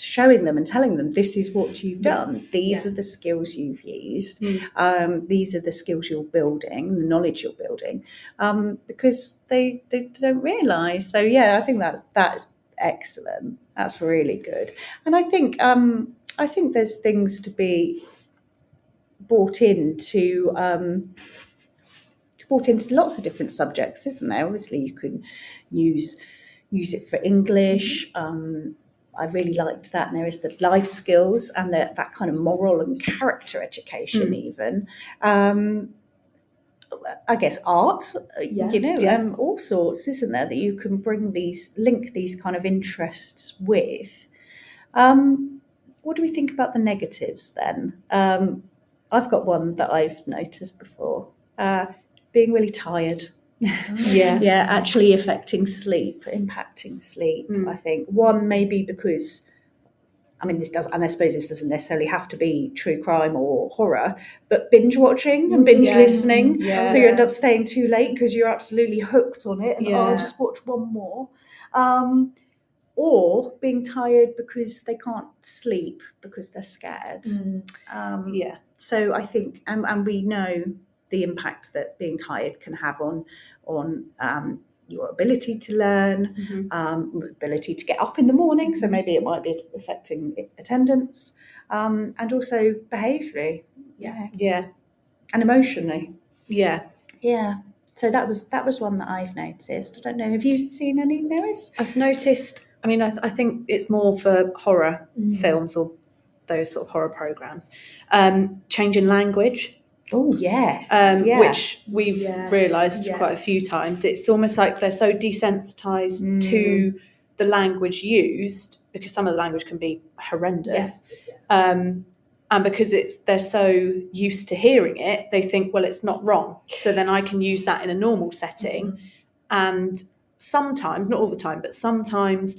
showing them and telling them this is what you've Yeah. done. These Yeah. are the skills you've used. Mm. Um, these are the skills you're building, the knowledge you're building, um, because they, they don't realise. So yeah, I think that's that's excellent. That's really good. And I think um, I think there's things to be brought into. Um, brought into lots of different subjects, isn't there? Obviously, you can use use it for English. Um, I really liked that. And there is the life skills and the, that kind of moral and character education, Mm. even. Um, I guess art, Yeah. you know, Yeah. um, all sorts, isn't there? That you can bring these, link these kind of interests with. Um, what do we think about the negatives then? Um, I've got one that I've noticed before. Uh, being really tired. Yeah. yeah, actually affecting sleep, impacting sleep. Mm. I think one maybe because, I mean, this does, and I suppose this doesn't necessarily have to be true crime or horror, but binge watching and binge Yeah. listening. Yeah. So you end up staying too late because you're absolutely hooked on it, and oh, I'll just watch one more. Um, or being tired because they can't sleep because they're scared. Mm. Um, Yeah. so I think, and, and we know the impact that being tired can have on on um, your ability to learn, Mhm. um, ability to get up in the morning. So maybe it might be affecting attendance, um, and also behaviourally, yeah, Yeah. and emotionally. Yeah. Yeah. So that was that was one that I've noticed. I don't know. Have you seen any Lewis? I've noticed. I mean, I, th- I think it's more for horror Mm. films or those sort of horror programs. Um, change in language, Oh yes. um, yeah. which we've Yes, realised yeah. quite a few times. It's almost like they're so desensitised Mm. to the language used because some of the language can be horrendous. Um, and because it's they're so used to hearing it, they think, well, it's not wrong. So then I can use that in a normal setting. And sometimes, not all the time, but sometimes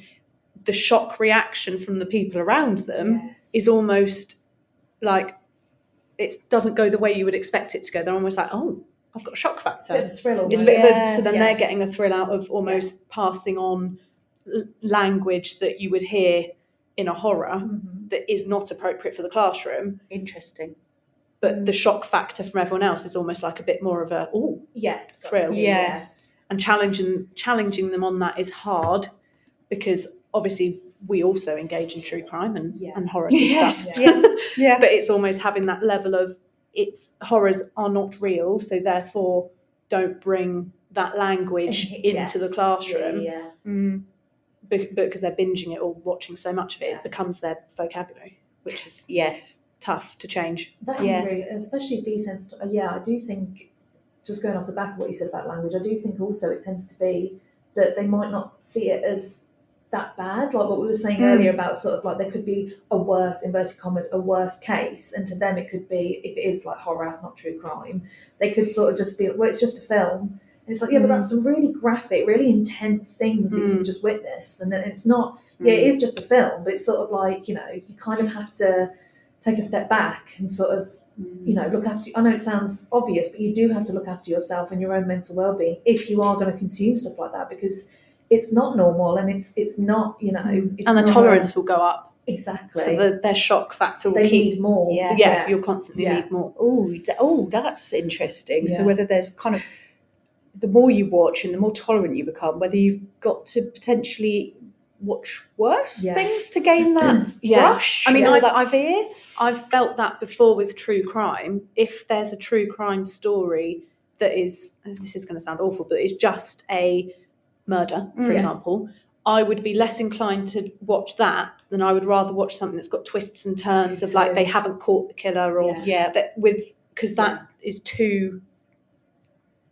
the shock reaction from the people around them Yes. is almost like it doesn't go the way you would expect it to go. They're almost like, oh, I've got a shock It's a bit factor. of a thrill It's a bit of a, so then yes. they're getting a thrill out of almost passing on l- language that you would hear in a horror Mhm. that is not appropriate for the classroom, interesting. but the shock factor from everyone else is almost like a bit more of a oh Yeah. thrill. Yes. And challenging challenging them on that is hard because obviously we also engage in true crime and, Yeah. and horror and Yes. stuff. Yeah. Yeah. but it's almost having that level of it's horrors are not real, so therefore don't bring that language And- into the classroom Yeah. Mm. be- because they're binging it or watching so much of it, it becomes their vocabulary, which is Yes. tough to change. That Yeah. really, especially decent. Yeah, I do think, just going off the back of what you said about language, I do think also it tends to be that they might not see it as that bad. Like what we were saying Hmm. earlier about sort of like there could be a worse, inverted commas, a worse case. And to them, it could be, if it is like horror, not true crime, they could sort of just be, well, it's just a film. And it's like, yeah, but Hmm. that's some really graphic, really intense things that Hmm. you've just witnessed. And it's not, yeah, it is just a film, but it's sort of like, you know, you kind of have to take a step back and sort of you know look after i know it sounds obvious but you do have to look after yourself and your own mental well-being if you are going to consume stuff like that because it's not normal and it's it's not you know mm. it's and the not a- tolerance will go up, exactly so the, their shock factor will they keep. need more Yes. Yeah, you'll constantly Yeah. need more. Oh, oh, that's interesting. So whether there's kind of the more you watch and the more tolerant you become, whether you've got to potentially watch worse Yeah. things to gain that Yeah. rush. I mean, I've- that I've- fear. I've felt that before with true crime. If there's a true crime story that is, this is going to sound awful, but it's just a murder, for Mm. Yeah. example, I would be less inclined to watch that than I would rather watch something that's got twists and turns of like too. they haven't caught the killer or Yeah. Yeah, that with because that is too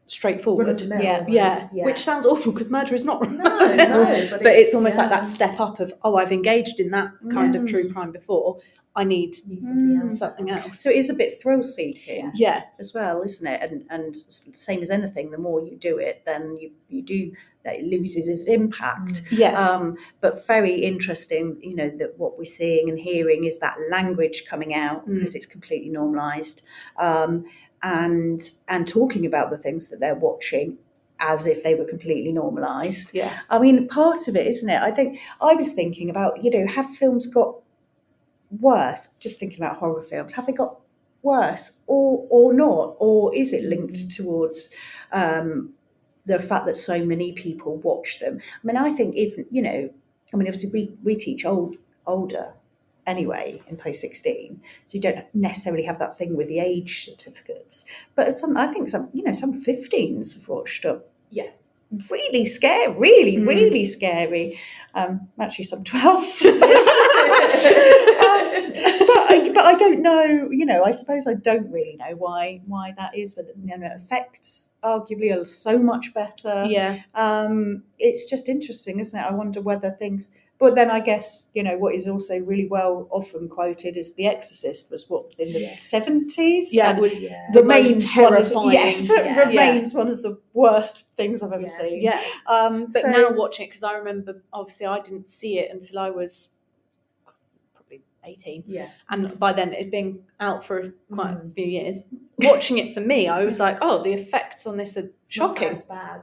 straightforward. Run of Yeah. Yeah. yeah. which sounds awful because murder is not no, run of the mill. no, but, but it's almost like that step up of oh I've engaged in that kind of Mm. true crime before. I need needs something Mm. else something else. so it is a bit thrill seeking Yeah, as well, isn't it? And and same as anything, the more you do it, then you you do that it loses its impact. yeah. Um, but very interesting, you know, that what we're seeing and hearing is that language coming out Mm. because it's completely normalised, um, and and talking about the things that they're watching as if they were completely normalised. yeah. I mean, part of it, isn't it? I think I was thinking about, you know, have films got worse? Just thinking about horror films, have they got worse or or not, or is it linked towards um, the fact that so many people watch them? I mean, I think even you know, I mean, obviously we we teach old older anyway in post 16 so you don't necessarily have that thing with the age certificates but some i think some you know some 15s have watched up Yeah. really scary really Mm. really scary um actually some 12s Um, I, but I don't know you know I suppose I don't really know why why that is but you know effects arguably are so much better yeah. um, it's just interesting, isn't it? I wonder whether things but then I guess you know what is also really well often quoted is The Exorcist was what in the Yes. seventies. Yeah, it was Yeah. the most remains one of terrifying. yes, Yeah. remains one of the worst things I've ever Yeah. seen. yeah. Um, But so- now watching it, because I remember, obviously, I didn't see it until I was probably 18. Yeah. And by then, it had been out for quite a Mm. few years. Watching it for me, I was like, oh, the effects on this are It's shocking.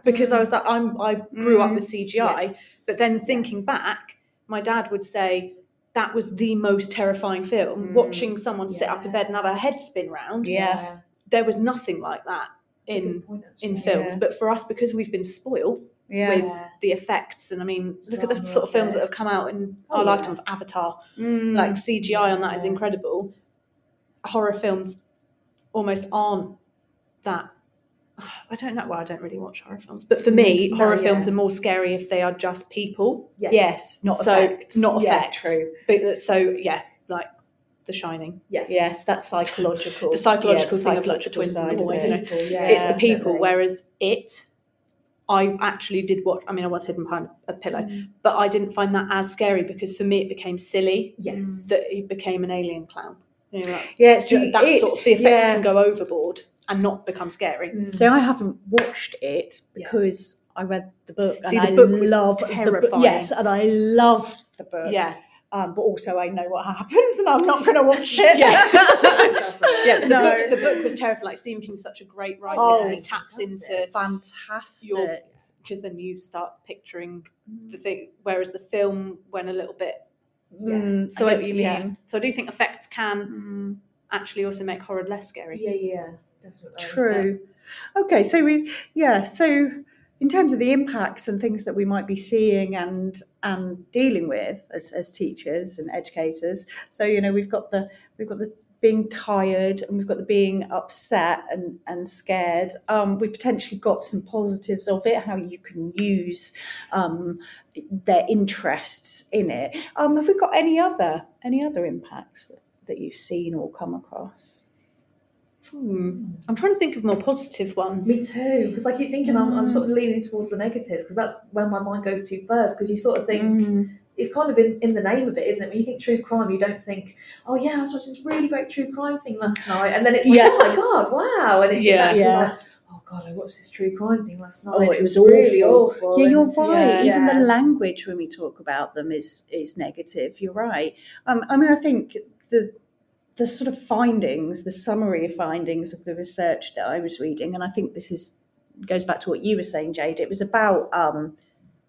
Because I was like, I'm, I grew up Mm. with CGI. Yes. But then thinking Yes. back, my dad would say, that was the most terrifying film. Mm. Watching someone sit up in bed and have a head spin round, Yeah. there was nothing like that in point, in films. Yeah. But for us, because we've been spoiled yeah. with the effects, and I mean, look at the sort of of films it. that have come out in Oh, our yeah. lifetime of Avatar. Mm. Like CGI on that is Yeah. incredible. Horror films almost aren't that. I don't know. Well, I don't really watch horror films, but for me, No, horror yeah. films are more scary if they are just people. Yeah. yes, not So, effects. not yeah, effects. True. But uh, so yeah, like The Shining. Yeah. Yes, that's psychological. The psychological yeah, thing of, like, the psychological twins and side the of boy, it. you know. Yeah, it's the people. definitely. Whereas it, I actually did watch. I mean, I was hidden behind a pillow, Mm. but I didn't find that as scary because for me it became silly Yes. that he became an alien clown. You know, like, Yeah, ju- see, that it- sort of the effects yeah. can go overboard and not become scary. Mm. So I haven't watched it Yeah. because I read the book See, and the I book was love the book. Yes, and I loved the book. Yeah, Um, but also I know what happens and I'm not going to watch it. Yeah. yeah. The, no. book, the book was terrifying. Like Stephen King's such a great writer. Oh, and he taps into Fantastic. Your- because then you start picturing the thing. Whereas the film went a little bit. Mm, So I I, what you yeah. So I do think effects can Mm, actually also make horror less scary. Yeah, yeah, definitely. true. Okay, so we yeah, so in terms of the impacts and things that we might be seeing and and dealing with as, as teachers and educators. So you know we've got the we've got the being tired and we've got the being upset and and scared. Um, we've potentially got some positives of it, how you can use um, their interests in it. Um, have we got any other any other impacts that, that you've seen or come across? Hmm. I'm trying to think of more positive ones. Me too, because I keep thinking I'm, I'm sort of leaning towards the negatives because that's where my mind goes to first. Because you sort of think Mm. it's kind of in, in the name of it, isn't it? When you think true crime, you don't think, oh yeah, I was watching this really great true crime thing last night, and then it's like, Yeah. oh my god, wow, and it's Yeah. actually Yeah. like, oh god, I watched this true crime thing last night. Oh, and it was really awful. awful. Yeah, and- you're right. yeah. Even Yeah. the language when we talk about them is is negative. You're right. Um, I mean, I think the the sort of findings, the summary of findings of the research that I was reading, and I think this is goes back to what you were saying, Jade. It was about um,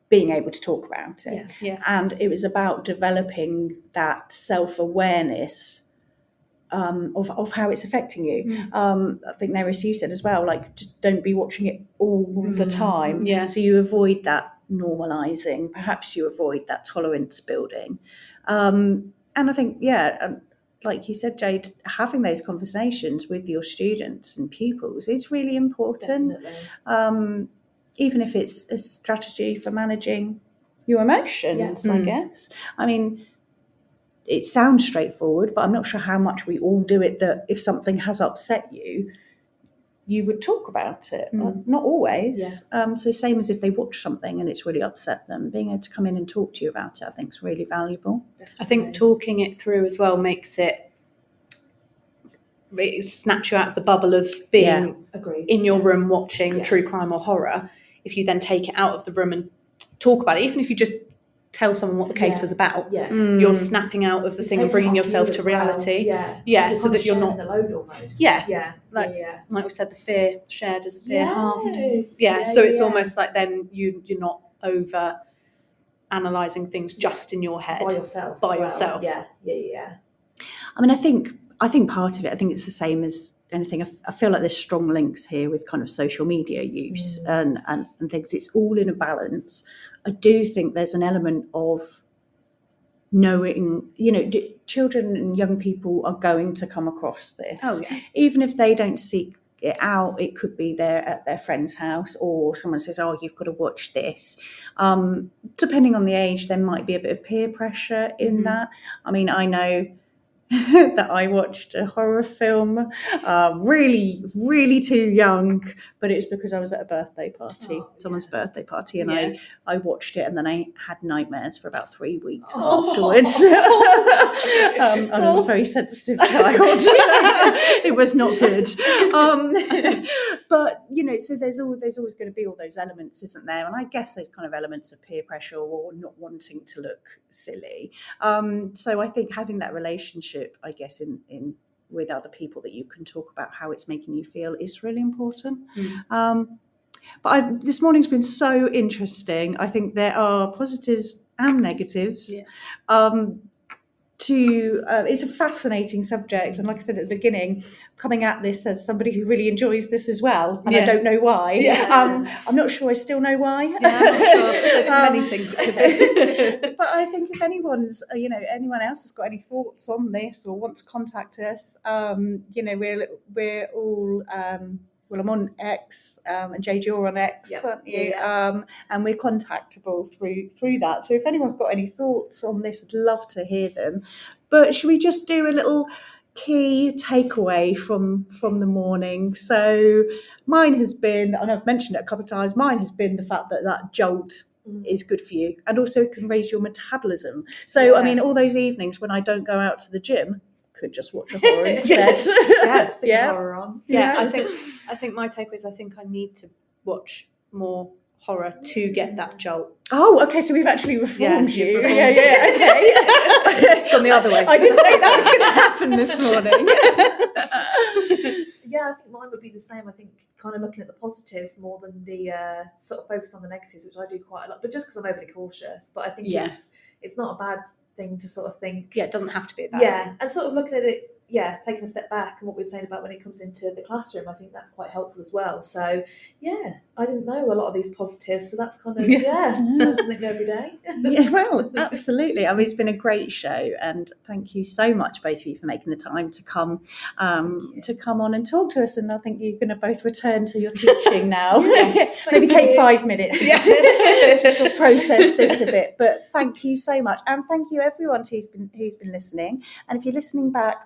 being able to talk about it, Yeah. Yeah. and it was about developing that self awareness. Um, of, of how it's affecting you. Mm. Um, I think Nerys, you said as well, like just don't be watching it all the Mm. time. Yeah. So you avoid that normalizing. Perhaps you avoid that tolerance building. Um, and I think, yeah, um, like you said, Jade, having those conversations with your students and pupils is really important. Um, even if it's a strategy for managing your emotions, Yeah. I Mm. guess. I mean, it sounds straightforward, but I'm not sure how much we all do it. That if something has upset you, you would talk about it. Mm. Not always. Um, so same as if they watch something and it's really upset them, being able to come in and talk to you about it, I think is really valuable. I think talking it through as well makes it it snaps you out of the bubble of being Yeah. Agreed. in your yeah. room watching Yeah. true crime or horror. If you then take it out of the room and talk about it, even if you just tell someone what the case Yeah. was about, Yeah. you're mm. snapping out of the You're thing and bringing yourself to as well. reality. Yeah. Yeah, so that you're sharing not- the load almost. Yeah. Yeah. Like- yeah. yeah. Like we said, the fear shared as a fear halved. Yes. Yeah, so it's yeah. almost like then you you're not over analyzing things just in your head. by yourself. By as well. yourself. Yeah. Yeah. Yeah. I mean, I think I think part of it. I think it's the same as anything. I, f- I feel like there's strong links here with kind of social media use Mm. and, and and things. It's all in a balance. I do think there's an element of knowing. You know, d- children and young people are going to come across this. Oh yeah. even if they don't seek it out, it could be there at their friend's house, or someone says, "Oh, you've got to watch this." Um, depending on the age, there might be a bit of peer pressure in Mhm. that. I mean, I know that I watched a horror film, uh, really, really too young, but it was because I was at a birthday party, Oh, someone's birthday party, and Yeah. I, I watched it and then I had nightmares for about three weeks Oh. afterwards. um, I was a very sensitive child. it was not good. Um, but you know, so there's all there's always going to be all those elements, isn't there? And I guess those kind of elements of peer pressure or not wanting to look silly. Um, so I think having that relationship, I guess, in in with other people that you can talk about how it's making you feel is really important. Mm. Um, but I, this morning's been so interesting. I think there are positives and negatives. Yeah. Um, to uh, it's a fascinating subject, and like I said at the beginning, coming at this as somebody who really enjoys this as well, and I don't know why. Yeah. Um, I'm not sure I still know why. Yeah, sure. There's so many Um, things it could be. but I think if anyone's, uh, you know, anyone else has got any thoughts on this or want to contact us, um, you know, we're we're all. Well, I'm on X, um, and Jade, you're on X, Yep. aren't you? Yeah, Um, and we're contactable through through that. So if anyone's got any thoughts on this, I'd love to hear them. But should we just do a little key takeaway from from the morning? So mine has been, and I've mentioned it a couple of times. Mine has been the fact that that jolt Mm. is good for you and also it can raise your metabolism. So, I mean, all those evenings when I don't go out to the gym, could just watch a horror instead. Yes, stick yeah. horror on. yeah, Yeah. I think I think my takeaway is I think I need to watch more horror to get that jolt. Oh, okay. So we've actually reformed you've you. reformed yeah, yeah. Okay. It's gone the other way. I didn't know that was going to happen this morning. Yeah, I think mine would be the same. I think kind of looking at the positives more than the uh, sort of focus on the negatives, which I do quite a lot. But just because I'm overly cautious, but I think Yeah. it's it's not a bad thing to sort of think. yeah, it doesn't have to be about yeah, and sort of looking at it. Yeah, taking a step back and what we were saying about when it comes into the classroom, I think that's quite helpful as well. So, yeah, I didn't know a lot of these positives, so that's kind of Yeah. yeah, something every day. yeah, well, absolutely. I mean, it's been a great show, and thank you so much, both of you, for making the time to come um, to come on and talk to us. And I think you're going to both return to your teaching now. Yes, Maybe thank take five minutes to Yeah. just, sort of process this a bit. But thank you so much, and thank you everyone who's been who's been listening. And if you're listening back